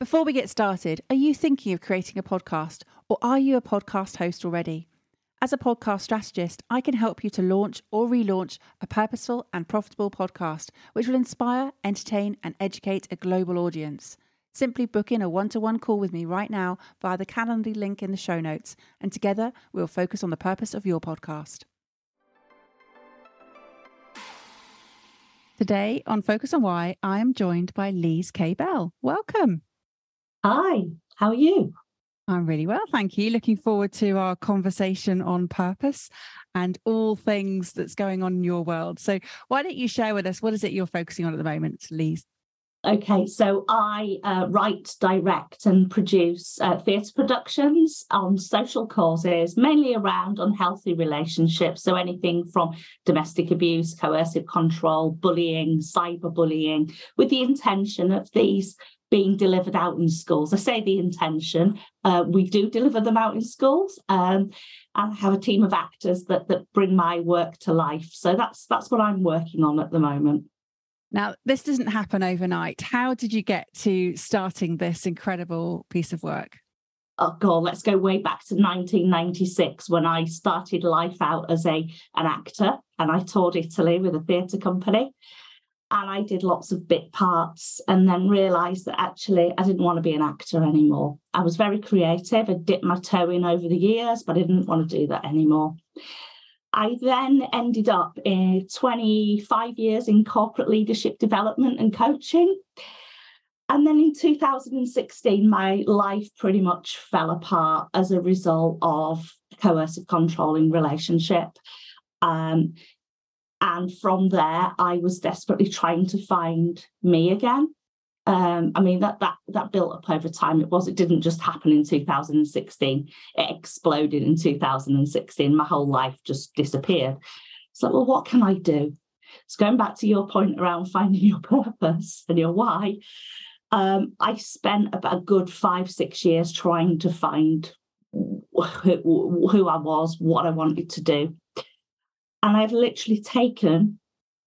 Before we get started, are you thinking of creating a podcast or are you a podcast host already? As a podcast strategist, I can help you to launch or relaunch a purposeful and profitable podcast which will inspire, entertain, and educate a global audience. Simply book in a one to one call with me right now via the Calendly link in the show notes, and together we'll focus on the purpose of your podcast. Today on Focus on Why, I am joined by Lise Kaye-Bell. Welcome. Hi, how are you? I'm really well, thank you. Looking forward to our conversation on purpose and all things that's going on in your world. So, why don't you share with us what is it you're focusing on at the moment, Lise? Okay, so I uh, write, direct, and produce uh, theatre productions on social causes, mainly around unhealthy relationships. So, anything from domestic abuse, coercive control, bullying, cyberbullying, with the intention of these being delivered out in schools. I say the intention, uh, we do deliver them out in schools. Um, and I have a team of actors that that bring my work to life. So that's that's what I'm working on at the moment. Now, this doesn't happen overnight. How did you get to starting this incredible piece of work? Oh God, let's go way back to 1996 when I started life out as a an actor and I toured Italy with a theatre company and I did lots of bit parts and then realized that actually I didn't want to be an actor anymore. I was very creative. I dipped my toe in over the years, but I didn't want to do that anymore. I then ended up in 25 years in corporate leadership development and coaching. And then in 2016, my life pretty much fell apart as a result of coercive controlling relationship. Um, and from there, I was desperately trying to find me again. Um, I mean that that that built up over time. It was it didn't just happen in 2016. It exploded in 2016. My whole life just disappeared. So, well, what can I do? So going back to your point around finding your purpose and your why, um, I spent about a good five six years trying to find who, who I was, what I wanted to do. And I've literally taken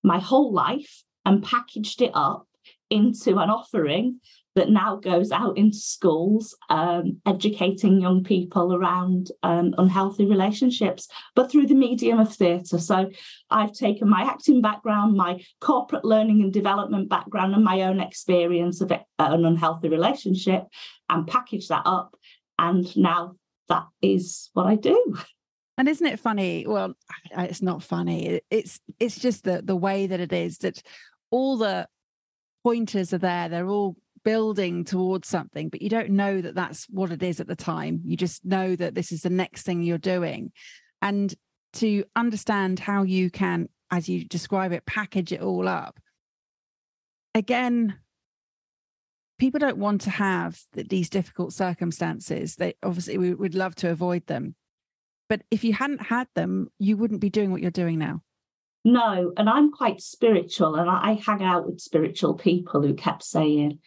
my whole life and packaged it up into an offering that now goes out into schools, um, educating young people around um, unhealthy relationships, but through the medium of theatre. So I've taken my acting background, my corporate learning and development background, and my own experience of an unhealthy relationship and packaged that up. And now that is what I do. And isn't it funny? Well, it's not funny. It's it's just the the way that it is that all the pointers are there. They're all building towards something, but you don't know that that's what it is at the time. You just know that this is the next thing you're doing, and to understand how you can, as you describe it, package it all up. Again, people don't want to have these difficult circumstances. They obviously we would love to avoid them but if you hadn't had them, you wouldn't be doing what you're doing now. No, and I'm quite spiritual, and I hang out with spiritual people who kept saying,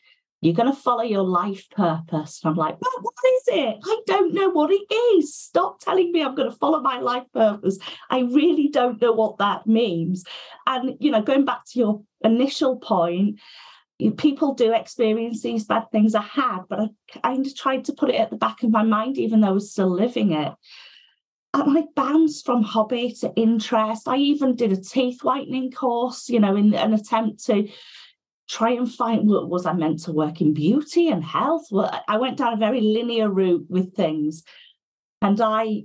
You're going to follow your life purpose. And I'm like, But what is it? I don't know what it is. Stop telling me I'm going to follow my life purpose. I really don't know what that means. And, you know, going back to your initial point, people do experience these bad things I had, but I kind of tried to put it at the back of my mind, even though I was still living it. And I bounced from hobby to interest. I even did a teeth whitening course, you know, in an attempt to try and find what was I meant to work in beauty and health? Well, I went down a very linear route with things. And I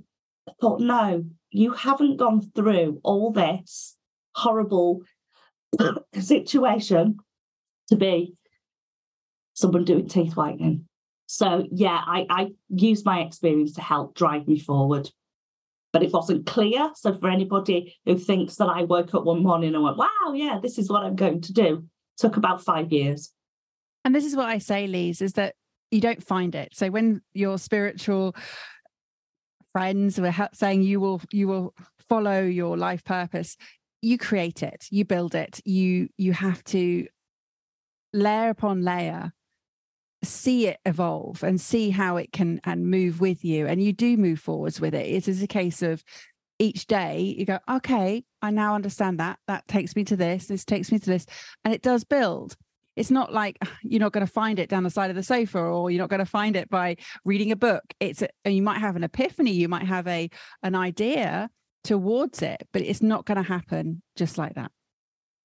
thought, no, you haven't gone through all this horrible situation to be someone doing teeth whitening. So yeah, I, I used my experience to help drive me forward but it wasn't clear. So for anybody who thinks that I woke up one morning and went, wow, yeah, this is what I'm going to do, took about five years. And this is what I say, Lise, is that you don't find it. So when your spiritual friends were saying you will you will follow your life purpose, you create it, you build it. You you have to layer upon layer see it evolve and see how it can and move with you and you do move forwards with it. It is a case of each day you go okay i now understand that. That takes me to this. This takes me to this. And it does build. It's not like ah, you're not going to find it down the side of the sofa or you're not going to find it by reading a book. It's a, you might have an epiphany you might have a an idea towards it but it's not going to happen just like that.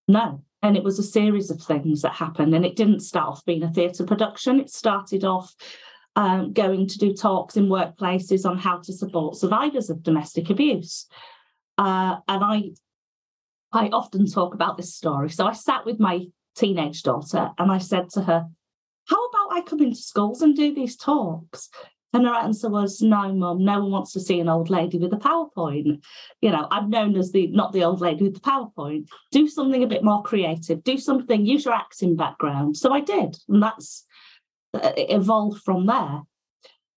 No and it was a series of things that happened and it didn't start off being a theatre production. It started off um, going to do talks in workplaces on how to support survivors of domestic abuse. Uh, and i i often talk about this story. So i sat with my teenage daughter and i said to her how about i come into schools and do these talks and her answer was, no, mum, no one wants to see an old lady with a PowerPoint. You know, I'm known as the not the old lady with the PowerPoint. Do something a bit more creative, do something, use your acting background. So I did. And that's uh, it evolved from there.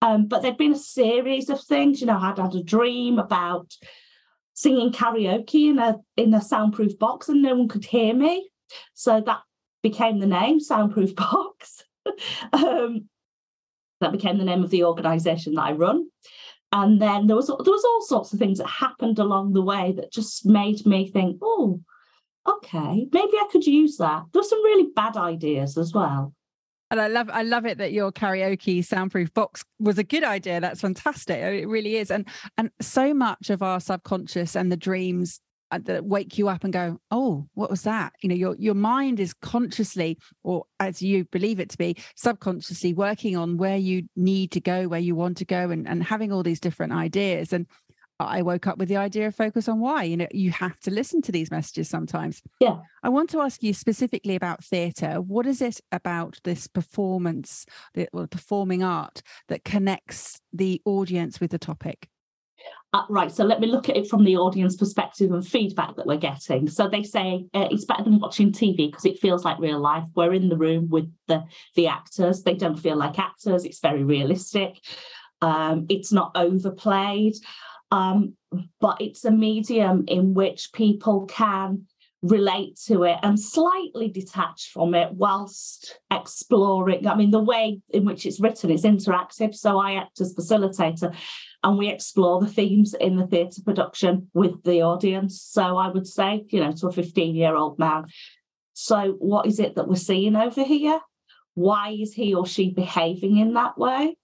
Um, but there'd been a series of things, you know, I'd had a dream about singing karaoke in a in a soundproof box and no one could hear me. So that became the name, Soundproof Box. um, that became the name of the organization that I run. And then there was there was all sorts of things that happened along the way that just made me think, oh, okay, maybe I could use that. There were some really bad ideas as well. And I love I love it that your karaoke soundproof box was a good idea. That's fantastic. It really is. And and so much of our subconscious and the dreams Uh, that wake you up and go, oh, what was that? You know, your your mind is consciously, or as you believe it to be, subconsciously working on where you need to go, where you want to go, and and having all these different ideas. And I woke up with the idea of focus on why. You know, you have to listen to these messages sometimes. Yeah. I want to ask you specifically about theatre. What is it about this performance, the well, performing art, that connects the audience with the topic? Uh, right, so let me look at it from the audience perspective and feedback that we're getting. So they say uh, it's better than watching TV because it feels like real life. We're in the room with the the actors; they don't feel like actors. It's very realistic. Um, it's not overplayed, um, but it's a medium in which people can relate to it and slightly detach from it whilst exploring. I mean, the way in which it's written is interactive. So I act as facilitator and we explore the themes in the theatre production with the audience. So I would say, you know, to a 15 year old man, so what is it that we're seeing over here? Why is he or she behaving in that way?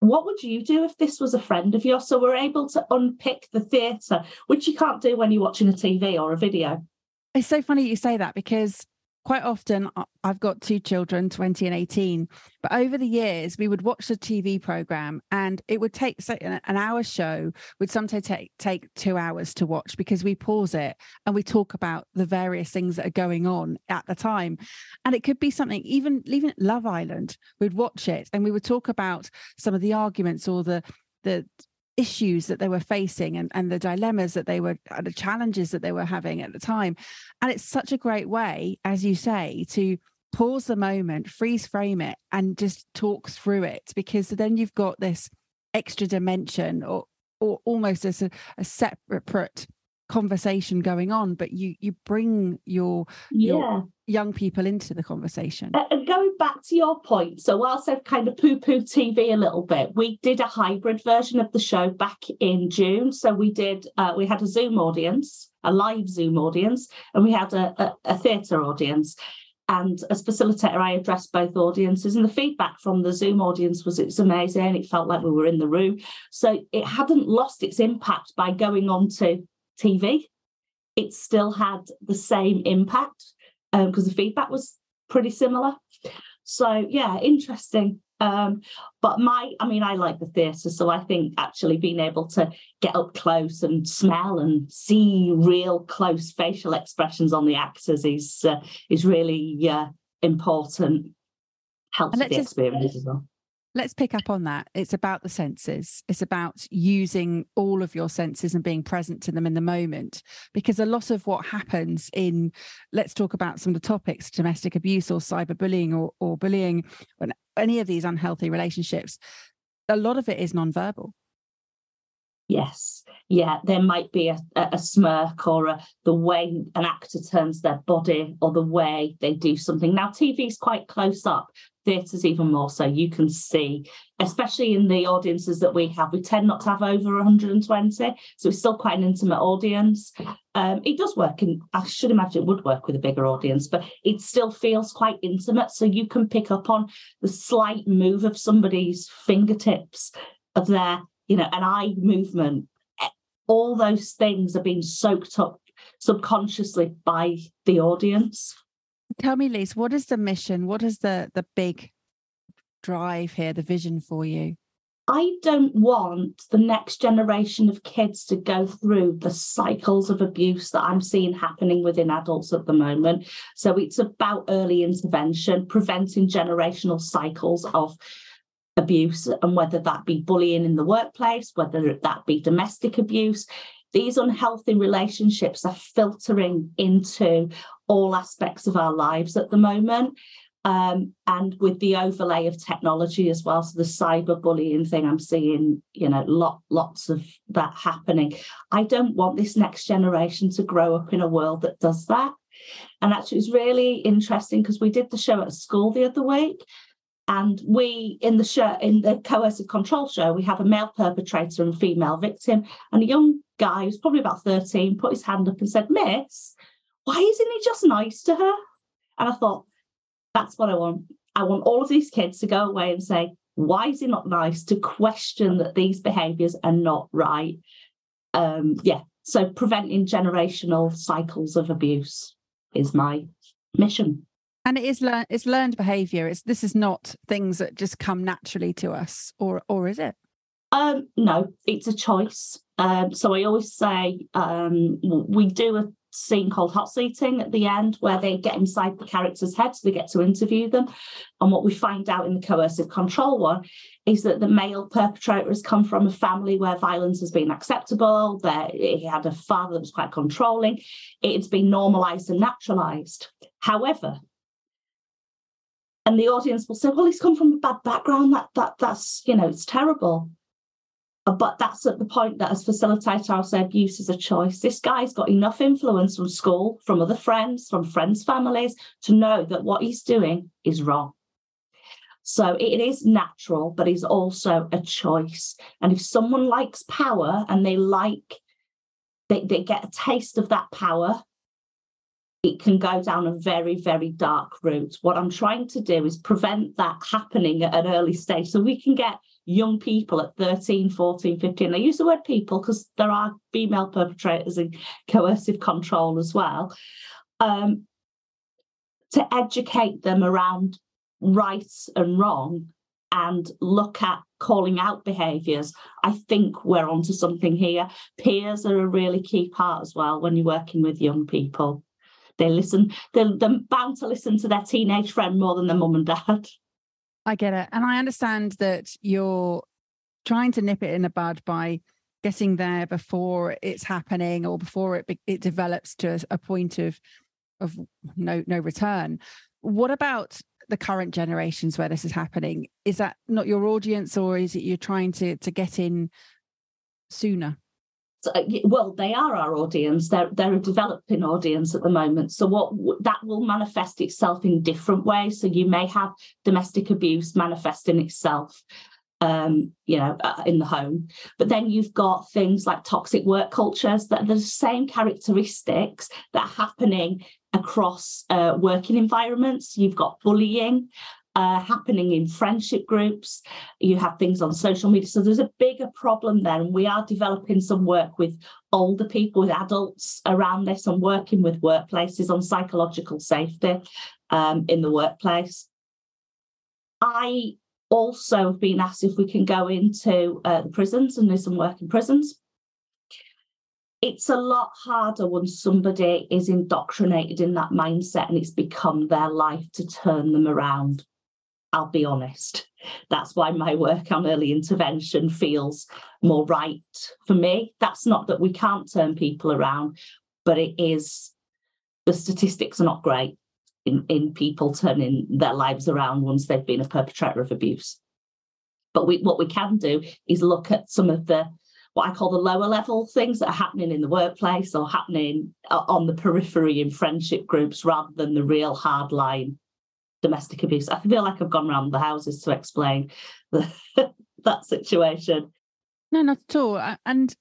What would you do if this was a friend of yours? So we're able to unpick the theatre, which you can't do when you're watching a TV or a video. It's so funny you say that because quite often uh, I've got two children, 20 and 18, but over the years we would watch the TV program and it would take say an, hour show would sometimes take take 2 hours to watch because we pause it and we talk about the various things that are going on at the time. And it could be something even even Love Island, we'd watch it and we would talk about some of the arguments or the the issues that they were facing and, and the dilemmas that they were uh, the challenges that they were having at the time. And it's such a great way as you say to pause the moment freeze frame it and just talk through it because then you've got this extra dimension or or almost as a, a separate conversation going on but you you bring your yeah. your young people into the conversation. And going back to your point so whilst i've kind of poo-pooed tv a little bit we did a hybrid version of the show back in june. So we did uh, we had a zoom audience a live zoom audience and we had a, a, a theatre audience. And as facilitator i addressed both audiences and the feedback from the zoom audience was it's amazing. It felt like we were in the room. So it hadn't lost its impact by going on to TV, it still had the same impact because um, the feedback was pretty similar. So yeah, interesting. Um, but my, I mean, I like the theatre, so I think actually being able to get up close and smell and see real close facial expressions on the actors is uh, is really uh, important. Helps the experience as well let's pick up on that. It's about the senses. It's about using all of your senses and being present to them in the moment. Because a lot of what happens in, let's talk about some of the topics, domestic abuse or cyberbullying or, or bullying, when any of these unhealthy relationships, a lot of it is nonverbal. Yes, yeah, there might be a, a smirk or a, the way an actor turns their body or the way they do something. Now, TV is quite close up, theatres even more so. You can see, especially in the audiences that we have, we tend not to have over 120, so it's still quite an intimate audience. Um, it does work, and I should imagine it would work with a bigger audience, but it still feels quite intimate. So you can pick up on the slight move of somebody's fingertips, of their you know, an eye movement, eh, all those things are being soaked up subconsciously by the audience. Tell me, Lise, what is the mission? What is the the big drive here, the vision for you? I don't want the next generation of kids to go through the cycles of abuse that I'm seeing happening within adults at the moment. So it's about early intervention, preventing generational cycles of abuse, and whether that be bullying in the workplace, whether that be domestic abuse. These unhealthy relationships are filtering into all aspects of our lives at the moment. Um, and with the overlay of technology as well, so the cyberbullying thing, I'm seeing, you know, lot lots of that happening. I don't want this next generation to grow up in a world that does that. And actually, it's really interesting because we did the show at school the other week, and we, in the show, in the coercive control show, we have a male perpetrator and female victim. And a young guy who's probably about 13 put his hand up and said, Miss, why isn't he just nice to her? And I thought, that's what I want. I want all of these kids to go away and say, why is he not nice? To question that these behaviors are not right. Um, yeah. So preventing generational cycles of abuse is my mission and it is learned it's learned behavior it's this is not things that just come naturally to us or or is it? Um no it's a choice. Um so i always say um we do a scene called hot seating at the end where they get inside the character's head so they get to interview them. And what we find out in the coercive control one is that the male perpetrator has come from a family where violence has been acceptable that he had a father that was quite controlling. It's been normalized and naturalized. However and the audience will say, "Well, he's come from a bad background. That that that's you know, it's terrible." Uh, but that's at the point that as facilitator, I'll say abuse is a choice. This guy's got enough influence from school, from other friends, from friends' families to know that what he's doing is wrong. So it is natural, but it's also a choice. And if someone likes power and they like, they, they get a taste of that power it can go down a very, very dark route. What I'm trying to do is prevent that happening at an early stage so we can get young people at 13, 14, 15. I use the word people because there are female perpetrators in coercive control as well. Um, to educate them around right and wrong and look at calling out behaviours, I think we're onto something here. Peers are a really key part as well when you're working with young people. They listen, they're, they're bound to listen to their teenage friend more than their mum and dad. I get it. And I understand that you're trying to nip it in the bud by getting there before it's happening or before it it develops to a point of of no no return. What about the current generations where this is happening? Is that not your audience or is it you're trying to to get in sooner? Uh, well they are our audience they're they're a developing audience at the moment so what that will manifest itself in different ways so you may have domestic abuse manifesting itself um, you know, uh, in the home. But then you've got things like toxic work cultures that are the same characteristics that are happening across uh, working environments. You've got bullying, happening in friendship groups. You have things on social media. So there's a bigger problem there. And we are developing some work with older people, with adults around this, and working with workplaces on psychological safety um, in the workplace. I also have been asked if we can go into uh, the prisons and do some work in prisons. It's a lot harder when somebody is indoctrinated in that mindset and it's become their life to turn them around. I'll be honest. That's why my work on early intervention feels more right for me. That's not that we can't turn people around, but it is the statistics are not great. in, in people turning their lives around once they've been a perpetrator of abuse. But we, what we can do is look at some of the what I call the lower level things that are happening in the workplace or happening uh, on the periphery in friendship groups rather than the real hard line domestic abuse. I feel like I've gone around the houses to explain the, that situation. No, not at all. And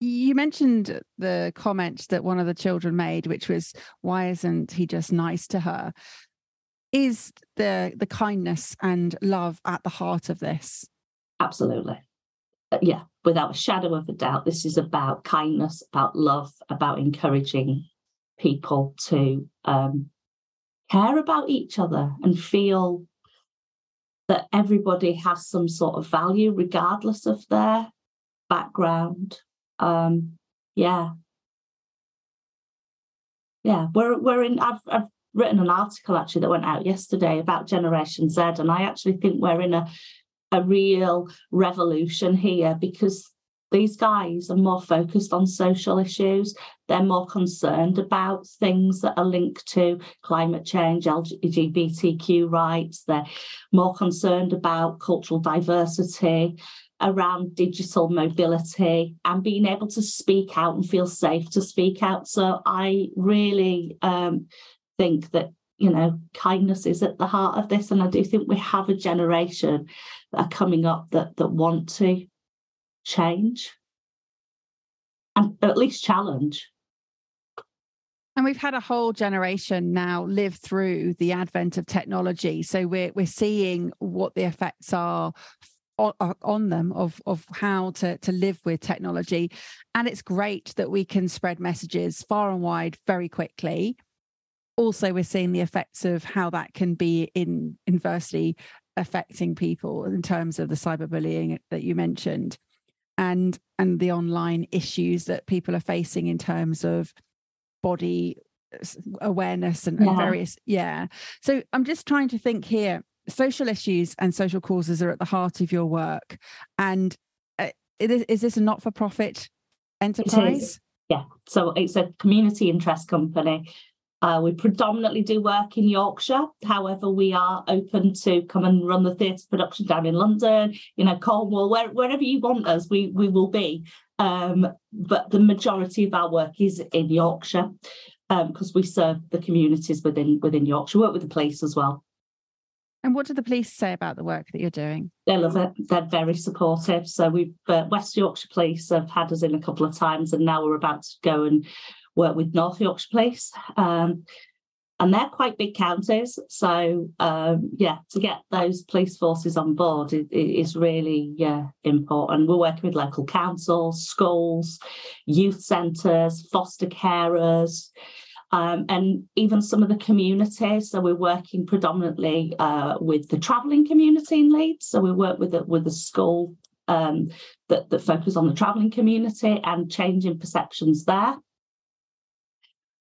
you mentioned the comment that one of the children made, which was, "Why isn't he just nice to her?" Is the the kindness and love at the heart of this? Absolutely. Uh, yeah, without a shadow of a doubt, this is about kindness, about love, about encouraging people to um, care about each other and feel that everybody has some sort of value, regardless of their background. Um, yeah. Yeah, we're we're in I've I've written an article actually that went out yesterday about Generation Z, and I actually think we're in a a real revolution here because these guys are more focused on social issues. They're more concerned about things that are linked to climate change, LGBTQ rights. They're more concerned about cultural diversity, around digital mobility, and being able to speak out and feel safe to speak out. So I really um, think that you know, kindness is at the heart of this. And I do think we have a generation that are coming up that that want to change and at least challenge. And we've had a whole generation now live through the advent of technology. So we're we're seeing what the effects are on, them of of how to to live with technology and it's great that we can spread messages far and wide very quickly also we're seeing the effects of how that can be in inversely affecting people in terms of the cyberbullying that you mentioned and and the online issues that people are facing in terms of body awareness and, yeah. and various yeah. So i'm just trying to think here social issues and social causes are at the heart of your work. And uh, is, is this a not-for-profit enterprise? Yeah. So it's a community interest company uh, we predominantly do work in Yorkshire. However, we are open to come and run the theatre production down in London, you know, Cornwall, where, wherever you want us, we we will be. Um, but the majority of our work is in Yorkshire because um, we serve the communities within within Yorkshire. Work with the police as well. And what do the police say about the work that you're doing? They love it. They're very supportive. So we've uh, West Yorkshire Police have had us in a couple of times, and now we're about to go and work with North Yorkshire Police. Um, and they're quite big counties. So, um, yeah, to get those police forces on board is, really yeah, important. We're working with local councils, schools, youth centres, foster carers. Um, and even some of the communities. So we're working predominantly uh, with the travelling community in Leeds. So we work with the, with the school um, that, that focus on the travelling community and changing perceptions there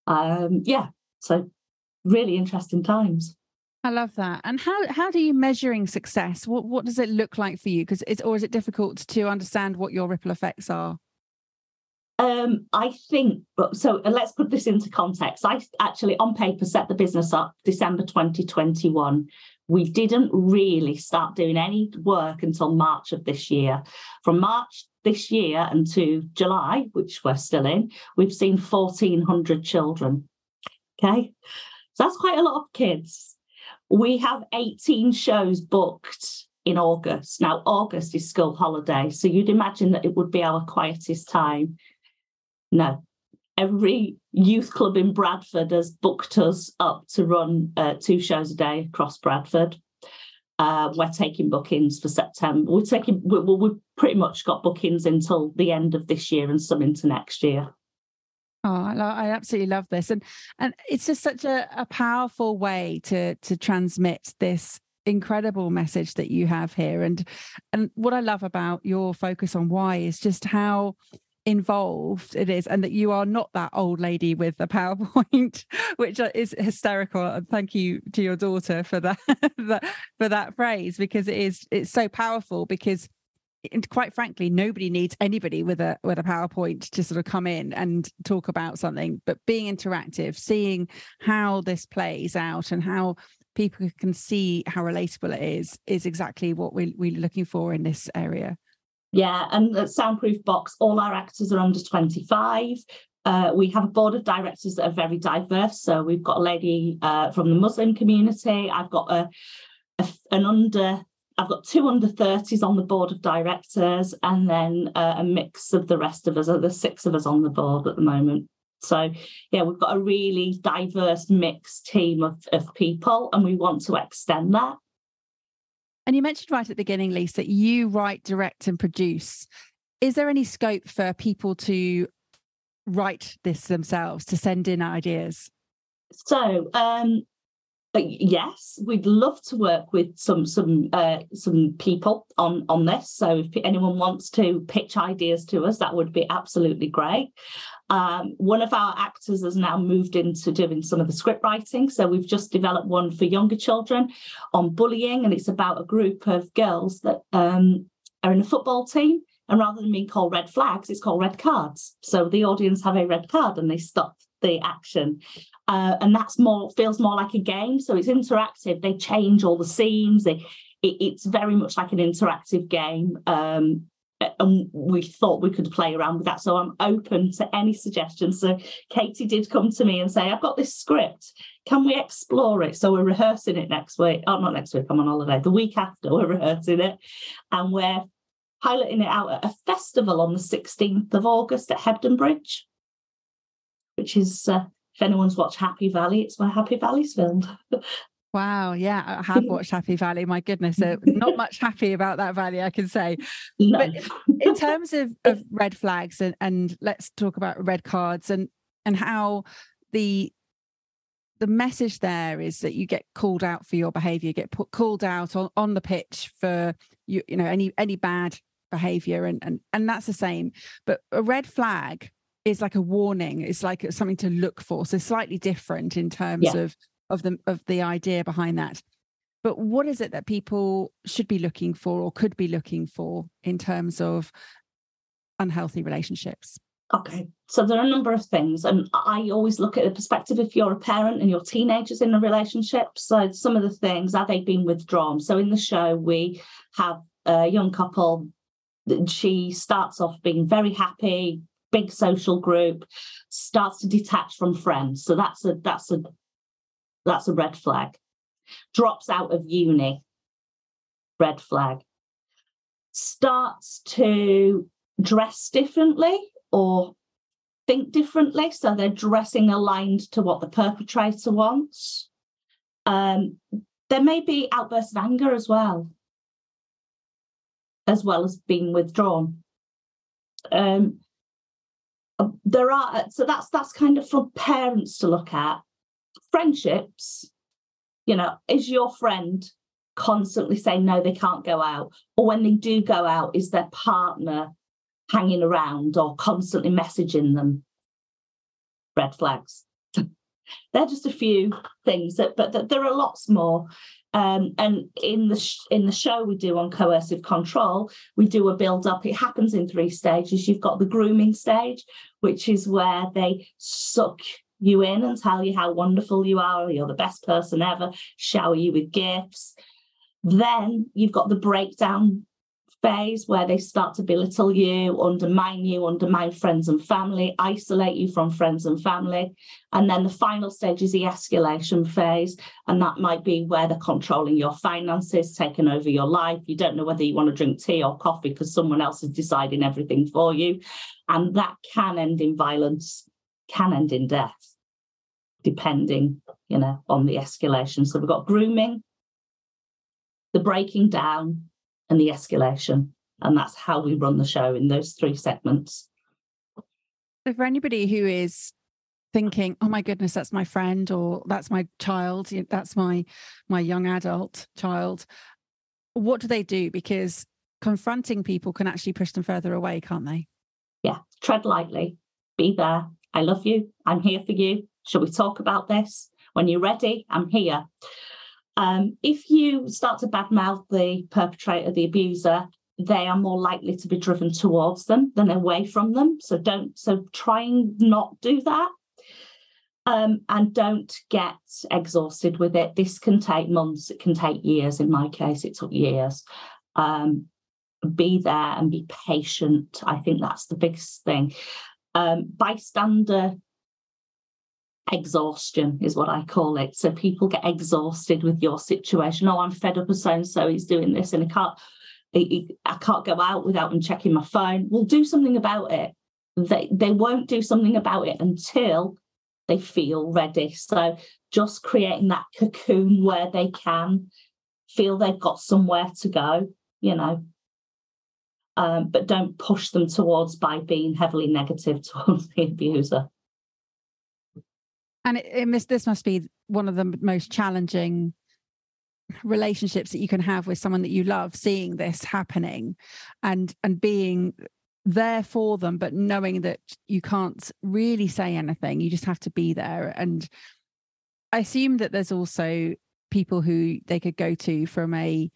um, yeah, so really interesting times. I love that. And how how do you measuring success? What what does it look like for you? Because it's or is it difficult to understand what your ripple effects are? Um, I think so. Uh, let's put this into context. I actually, on paper, set the business up December 2021. We didn't really start doing any work until March of this year. From March this year to July, which we're still in, we've seen 1,400 children. Okay. So that's quite a lot of kids. We have 18 shows booked in August. Now, August is school holiday. So you'd imagine that it would be our quietest time. No. Every youth club in Bradford has booked us up to run uh, two shows a day across Bradford. Uh, we're taking bookings for September. We're taking, we, we've pretty much got bookings until the end of this year and some into next year. Oh, I, absolutely love this, and and it's just such a, a powerful way to to transmit this incredible message that you have here and and what i love about your focus on why is just how involved it is and that you are not that old lady with the powerpoint which is hysterical and thank you to your daughter for that, for that phrase because it is it's so powerful because and quite frankly, nobody needs anybody with a with a PowerPoint to sort of come in and talk about something. But being interactive, seeing how this plays out and how people can see how relatable it is, is exactly what we, we're looking for in this area. Yeah, and at Soundproof Box, all our actors are under 25. Uh, we have a board of directors that are very diverse. So we've got a lady uh, from the Muslim community. I've got a, a, an under I've got two under 30s on the board of directors, and then uh, a mix of the rest of us. There's six of us on the board at the moment. So, yeah, we've got a really diverse mixed team of, of people, and we want to extend that. And you mentioned right at the beginning, Lisa, that you write, direct, and produce. Is there any scope for people to write this themselves, to send in ideas? So, um, yes, we'd love to work with some some uh, some people on on this. So if anyone wants to pitch ideas to us, that would be absolutely great. Um, one of our actors has now moved into doing some of the script writing. So we've just developed one for younger children on bullying, and it's about a group of girls that um, are in a football team. And rather than being called red flags, it's called red cards. So the audience have a red card and they stop the action uh, and that's more feels more like a game. So it's interactive. They change all the scenes. They, it, it's very much like an interactive game. Um, and we thought we could play around with that. So I'm open to any suggestions. So Katie did come to me and say, I've got this script. Can we explore it? So we're rehearsing it next week. Oh, not next week, I'm on holiday. The week after, we're rehearsing it. And we're piloting it out at a festival on the 16th of August at Hebden Bridge, which is uh, if anyone's watched Happy Valley, it's where Happy Valley's filmed. Wow, yeah, I have watched Happy Valley. My goodness, uh, not much happy about that valley, I can say. No. But in terms of, of red flags, and, and let's talk about red cards and and how the the message there is that you get called out for your behavior, you get put, called out on, on the pitch for you, you know, any any bad behavior, and and and that's the same. But a red flag is like a warning it's like something to look for so slightly different in terms yeah. of of the of the idea behind that. But what is it that people should be looking for or could be looking for in terms of unhealthy relationships? Okay so there are a number of things and i always look at the perspective if you're a parent and your teenagers in a relationship so some of the things are they being withdrawn? So in the show we have a young couple she starts off being very happy big social group starts to detach from friends. So that's a that's a that's a red flag. Drops out of uni. Red flag. Starts to dress differently or think differently. So they're dressing aligned to what the perpetrator wants. Um, there may be outbursts of anger as well as well as being withdrawn. Um, Uh, there are uh, so that's that's kind of for parents to look at. Friendships you know is your friend constantly saying no they can't go out or when they do go out is their partner hanging around or constantly messaging them? Red flags. They're just a few things that but that there are lots more um, and in the sh- in the show we do on coercive control, we do a build up. It happens in three stages. You've got the grooming stage, which is where they suck you in and tell you how wonderful you are, you're the best person ever, shower you with gifts. Then you've got the breakdown phase where they start to belittle you, undermine you, undermine friends and family, isolate you from friends and family. And then the final stage is the escalation phase. And that might be where they're controlling your finances, taking over your life. You don't know whether you want to drink tea or coffee because someone else is deciding everything for you. And that can end in violence, can end in death, depending, you know, on the escalation. So we've got grooming, the breaking down, and the escalation. And that's how we run the show in those three segments. So, for anybody who is thinking, "Oh my goodness, that's my friend," or "That's my child," that's my my young adult child, what do they do? Because confronting people can actually push them further away, can't they? Yeah, tread lightly. Be there. I love you. I'm here for you. Shall we talk about this? When you're ready, I'm here. Um, if you start to badmouth the perpetrator, the abuser, they are more likely to be driven towards them than away from them. So don't so try and not do that. Um, and don't get exhausted with it. This can take months, it can take years. In my case, it took years. Um, be there and be patient. I think that's the biggest thing. Um, bystander exhaustion is what I call it. So people get exhausted with your situation. Oh, I'm fed up of so and so. He's doing this, and I can't. I can't go out without them checking my phone. We'll do something about it. They they won't do something about it until they feel ready. So just creating that cocoon where they can feel they've got somewhere to go, you know. Um, but don't push them towards by being heavily negative towards the abuser. And it, it must, this must be one of the most challenging relationships that you can have with someone that you love seeing this happening and and being there for them but knowing that you can't really say anything. You just have to be there. And i assume that there's also people who they could go to from a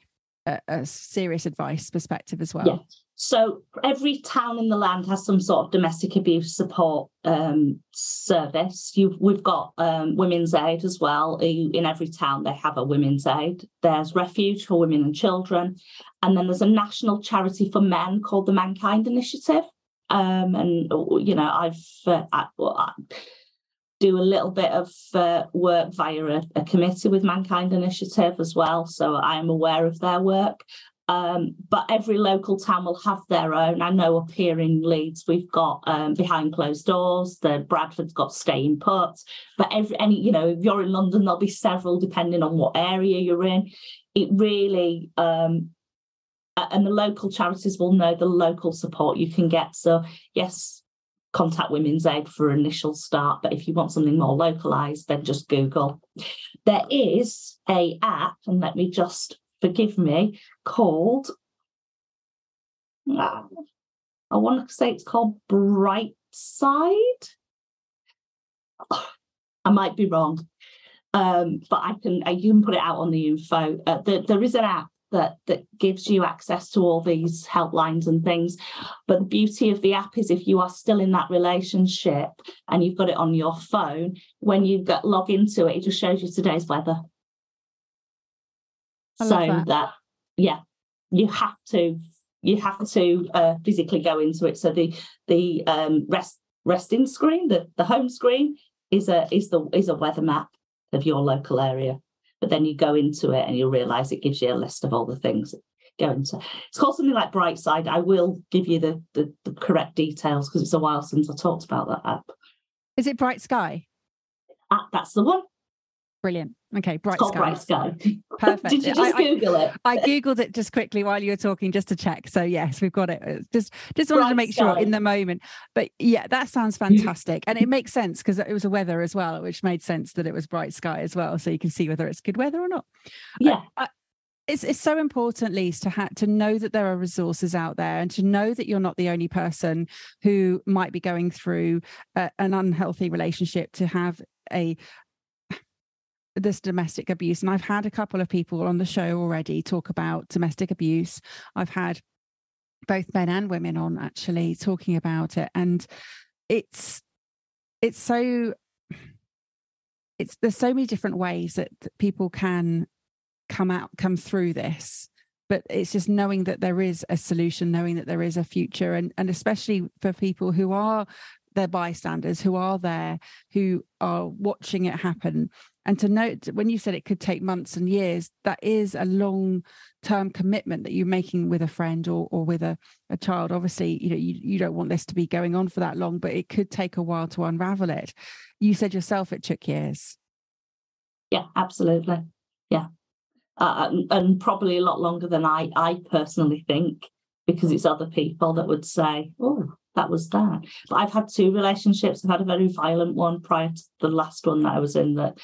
a, a serious advice perspective as well. Yeah. So every town in the land has some sort of domestic abuse support um, service. You've, we've got um, women's aid as well. In every town, they have a women's aid. There's refuge for women and children, and then there's a national charity for men called the Mankind Initiative. Um, and you know, I've uh, I, well, I do a little bit of uh, work via a, a committee with Mankind Initiative as well, so I am aware of their work. Um, but every local town will have their own. I know up here in Leeds, we've got um, behind closed doors. The Bradford's got staying put. But every any, you know, if you're in London, there'll be several depending on what area you're in. It really um, and the local charities will know the local support you can get. So yes, contact Women's Aid for initial start. But if you want something more localized, then just Google. There is a app, and let me just forgive me, called, uh, I want to say it's called Bright Side. I might be wrong, um, but I can uh, you can put it out on the info. Uh, the, there is an app that that gives you access to all these helplines and things. But the beauty of the app is if you are still in that relationship and you've got it on your phone, when you get log into it, it just shows you today's weather so that. that. yeah you have to you have to uh, physically go into it so the the um, rest resting screen the the home screen is a is the is a weather map of your local area but then you go into it and you realize it gives you a list of all the things go into it's called something like brightside i will give you the the, the correct details because it's a while since i talked about that app is it bright sky ah, that's the one Brilliant. Okay, bright sky. Bright sky. Perfect. Did you just I, Google I, it? I googled it just quickly while you were talking, just to check. So yes, we've got it. Just just wanted bright to make sky. sure in the moment. But yeah, that sounds mm-hmm. fantastic, and it makes sense because it was a weather as well, which made sense that it was bright sky as well, so you can see whether it's good weather or not. Yeah. It's it's so important, Lise, to have to know that there are resources out there, and to know that you're not the only person who might be going through an unhealthy relationship. To have a this domestic abuse. And I've had a couple of people on the show already talk about domestic abuse. I've had both men and women on actually talking about it. And it's it's so it's there's so many different ways that people can come out come through this but it's just knowing that there is a solution knowing that there is a future and and especially for people who are their bystanders who are there who are watching it happen and to note when you said it could take months and years that is a long term commitment that you're making with a friend or, or with a, a child. Obviously you know you, you don't want this to be going on for that long but it could take a while to unravel it. You said yourself it took years. Yeah absolutely. Yeah. Uh, and, and probably a lot longer than i i personally think because it's other people that would say oh that was that. But I've had two relationships. I've had a very violent one prior to the last one that I was in that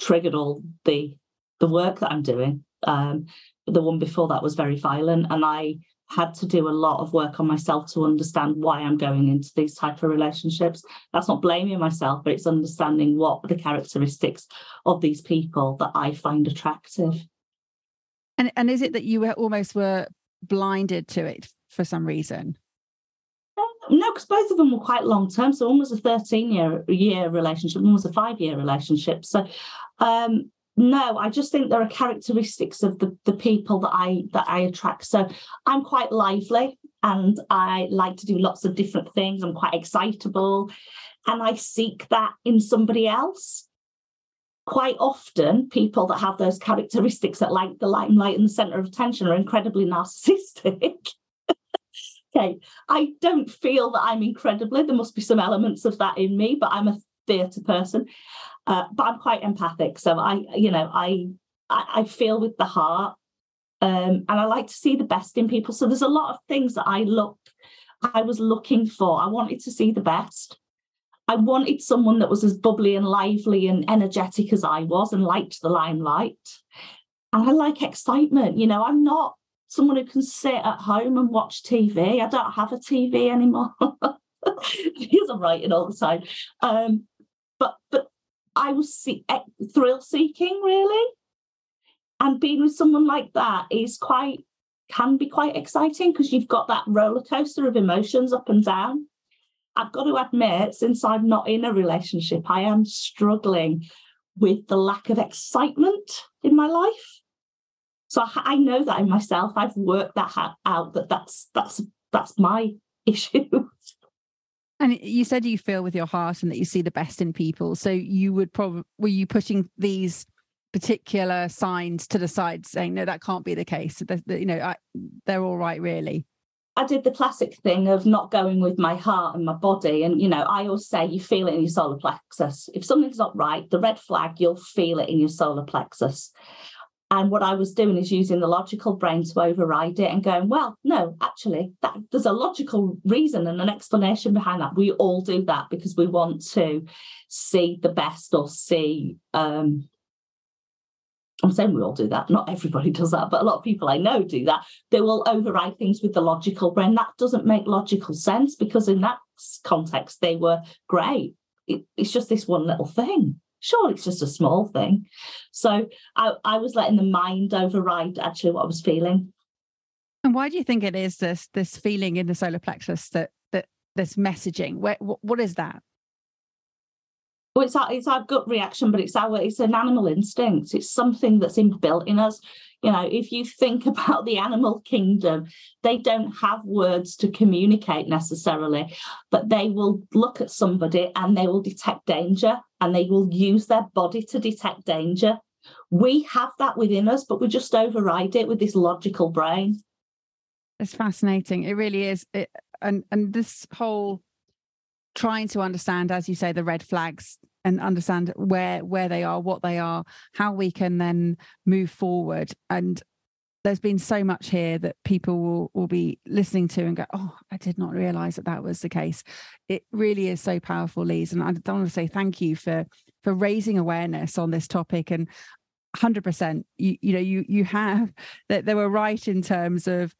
triggered all the the work that I'm doing. Um, the one before that was very violent, and I had to do a lot of work on myself to understand why I'm going into these type of relationships. That's not blaming myself, but it's understanding what the characteristics of these people that I find attractive. And and is it that you almost were blinded to it for some reason? No, because both of them were quite long term. So one was a 13 year year relationship, one was a five year relationship. So um, no, I just think there are characteristics of the, the people that I that I attract. So I'm quite lively and I like to do lots of different things. I'm quite excitable and I seek that in somebody else. Quite often, people that have those characteristics that like the limelight and the center of attention are incredibly narcissistic. okay, I don't feel that I'm incredibly, there must be some elements of that in me, but I'm a theatre person. Uh, but I'm quite empathic. So I, you know, I I, I feel with the heart. Um, and I like to see the best in people. So there's a lot of things that I look, I was looking for. I wanted to see the best. I wanted someone that was as bubbly and lively and energetic as I was and liked the limelight. And I like excitement. You know, I'm not someone who can sit at home and watch TV. I don't have a TV anymore because I'm writing all the time. Um, but but I was see- thrill seeking really, and being with someone like that is quite can be quite exciting because you've got that roller coaster of emotions up and down. I've got to admit, since I'm not in a relationship, I am struggling with the lack of excitement in my life. So I, I know that in myself. I've worked that out. That that's that's that's my issue. And you said you feel with your heart and that you see the best in people. So you would probably were you putting these particular signs to the side, saying no, that can't be the case. That, you know, I, they're all right, really. I did the classic thing of not going with my heart and my body. And, you know, I always say you feel it in your solar plexus. If something's not right, the red flag, you'll feel it in your solar plexus. And what I was doing is using the logical brain to override it and going, well, no, actually, that there's a logical reason and an explanation behind that. We all do that because we want to see the best or see um, I'm saying we all do that. Not everybody does that, but a lot of people I know do that. They will override things with the logical brain. That doesn't make logical sense because in that context, they were great. It, it's just this one little thing. Sure, it's just a small thing. So I, I was letting the mind override actually what I was feeling. And why do you think it is this this feeling in the solar plexus that that this messaging? Where, what is that? Well, it's our, it's our gut reaction, but it's our it's an animal instinct. It's something that's inbuilt in us. You know, if you think about the animal kingdom, they don't have words to communicate necessarily, but they will look at somebody and they will detect danger and they will use their body to detect danger. We have that within us, but we just override it with this logical brain. It's fascinating. It really is. It, and and this whole trying to understand as you say the red flags and understand where where they are what they are how we can then move forward. And there's been so much here that people will, will be listening to and go oh i did not realize that that was the case. It really is so powerful lise and i don't want to say thank you for for raising awareness on this topic and 100% you, you know you you have that they were right in terms of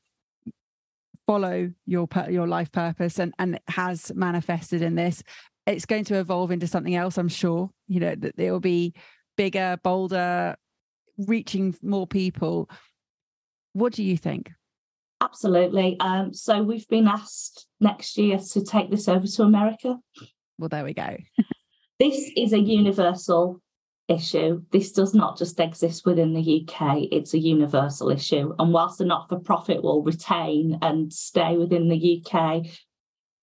follow your your life purpose and and it has manifested in this it's going to evolve into something else i'm sure. You know that it will be bigger bolder reaching more people. What do you think? Absolutely. Um, so we've been asked next year to take this over to america. Well there we go. This is a universal issue. This does not just exist within the UK, it's a universal issue. And whilst the not for profit will retain and stay within the UK,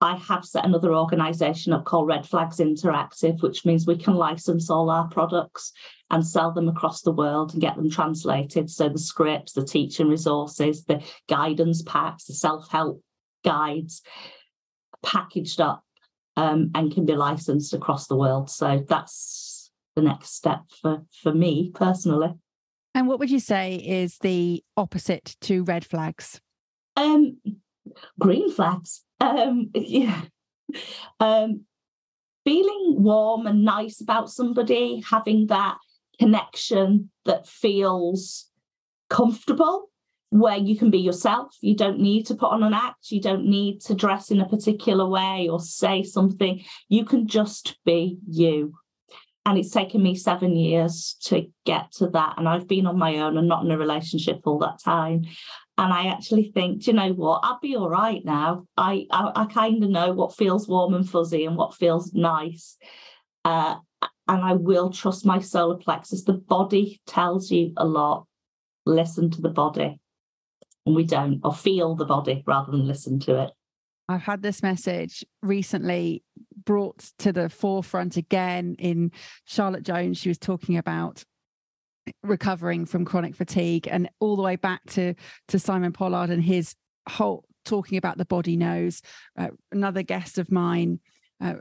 I have set another organisation up called Red Flags Interactive, which means we can license all our products and sell them across the world and get them translated. So the scripts, the teaching resources, the guidance packs, the self help guides, packaged up um, and can be licensed across the world. So that's the next step for for me personally. And what would you say is the opposite to red flags? Um, green flags. Um, yeah. Um, feeling warm and nice about somebody, having that connection that feels comfortable, where you can be yourself. You don't need to put on an act. You don't need to dress in a particular way or say something. You can just be you and it's taken me seven years to get to that and i've been on my own and not in a relationship all that time And I actually think, do you know what? I'll be all right now. I I, I kind of know what feels warm and fuzzy and what feels nice. Uh, and I will trust my solar plexus. The body tells you a lot. Listen to the body. And we don't, or feel the body rather than listen to it. I've had this message recently brought to the forefront again in Charlotte Jones. She was talking about recovering from chronic fatigue and all the way back to to Simon Pollard and his whole talking about the body knows. Uh, another guest of mine, uh,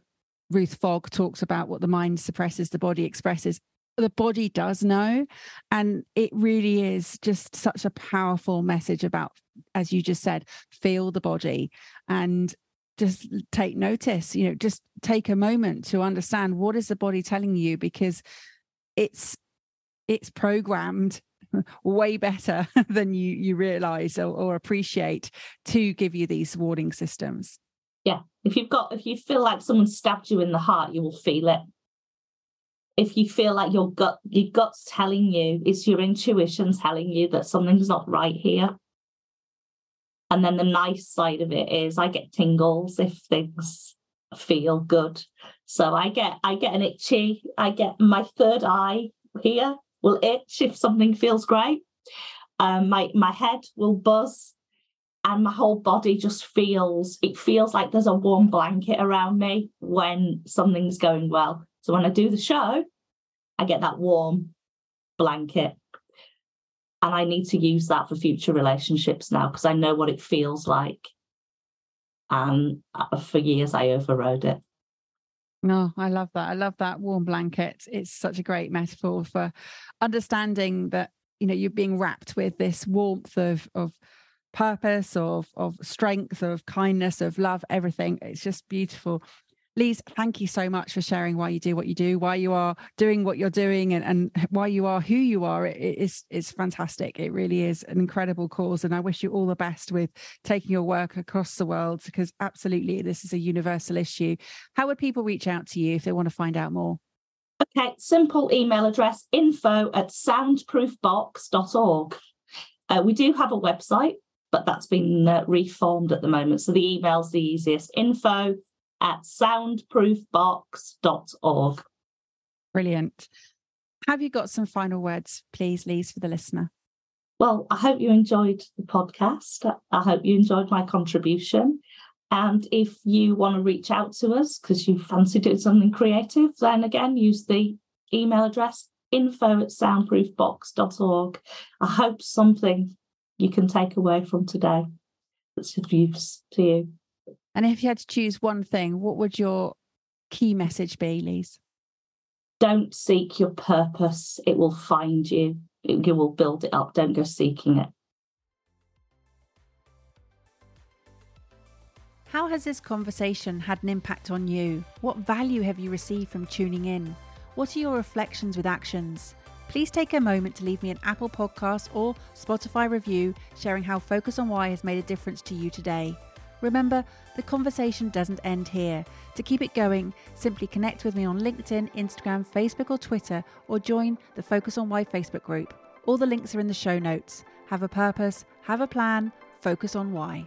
Ruth Fogg, talks about what the mind suppresses, the body expresses. The body does know. And it really is just such a powerful message about, as you just said, feel the body and just take notice, you know, just take a moment to understand what is the body telling you because it's it's programmed way better than you you realize or, or, appreciate to give you these warning systems. Yeah. If you've got if you feel like someone stabbed you in the heart you will feel it. If you feel like your gut your gut's telling you it's your intuition telling you that something's not right here and then the nice side of it is i get tingles if things feel good so i get i get an itchy i get my third eye here will itch if something feels great. Um, my my head will buzz, and my whole body just feels it feels like there's a warm blanket around me when something's going well. So when I do the show, I get that warm blanket. And I need to use that for future relationships now because I know what it feels like. And uh, for years, I overrode it. No, I love that. I love that warm blanket. It's such a great metaphor for understanding that you know you're being wrapped with this warmth of of purpose, of of strength, of kindness, of love, everything. It's just beautiful. Lise, thank you so much for sharing why you do what you do, why you are doing what you're doing, and, and why you are who you are. It, it's it's fantastic. It really is an incredible cause, and I wish you all the best with taking your work across the world because absolutely this is a universal issue. How would people reach out to you if they want to find out more? Okay, simple email address info at soundproofbox.org. Uh, we do have a website, but that's been uh, reformed at the moment. So the email's the easiest info at soundproofbox.org. Brilliant. Have you got some final words, please, Lise, for the listener? Well, I hope you enjoyed the podcast. I hope you enjoyed my contribution. And if you want to reach out to us because you fancy doing something creative, then again, use the email address info at soundproofbox.org. I hope something you can take away from today that's of use to you. And if you had to choose one thing, what would your key message be, Lise? Don't seek your purpose, it will find you. You will build it up. Don't go seeking it. How has this conversation had an impact on you? What value have you received from tuning in? What are your reflections with actions? Please take a moment to leave me an Apple podcast or Spotify review sharing how Focus on Why has made a difference to you today. Remember, the conversation doesn't end here. To keep it going, simply connect with me on LinkedIn, Instagram, Facebook, or Twitter, or join the Focus on Why Facebook group. All the links are in the show notes. Have a purpose, have a plan, focus on why.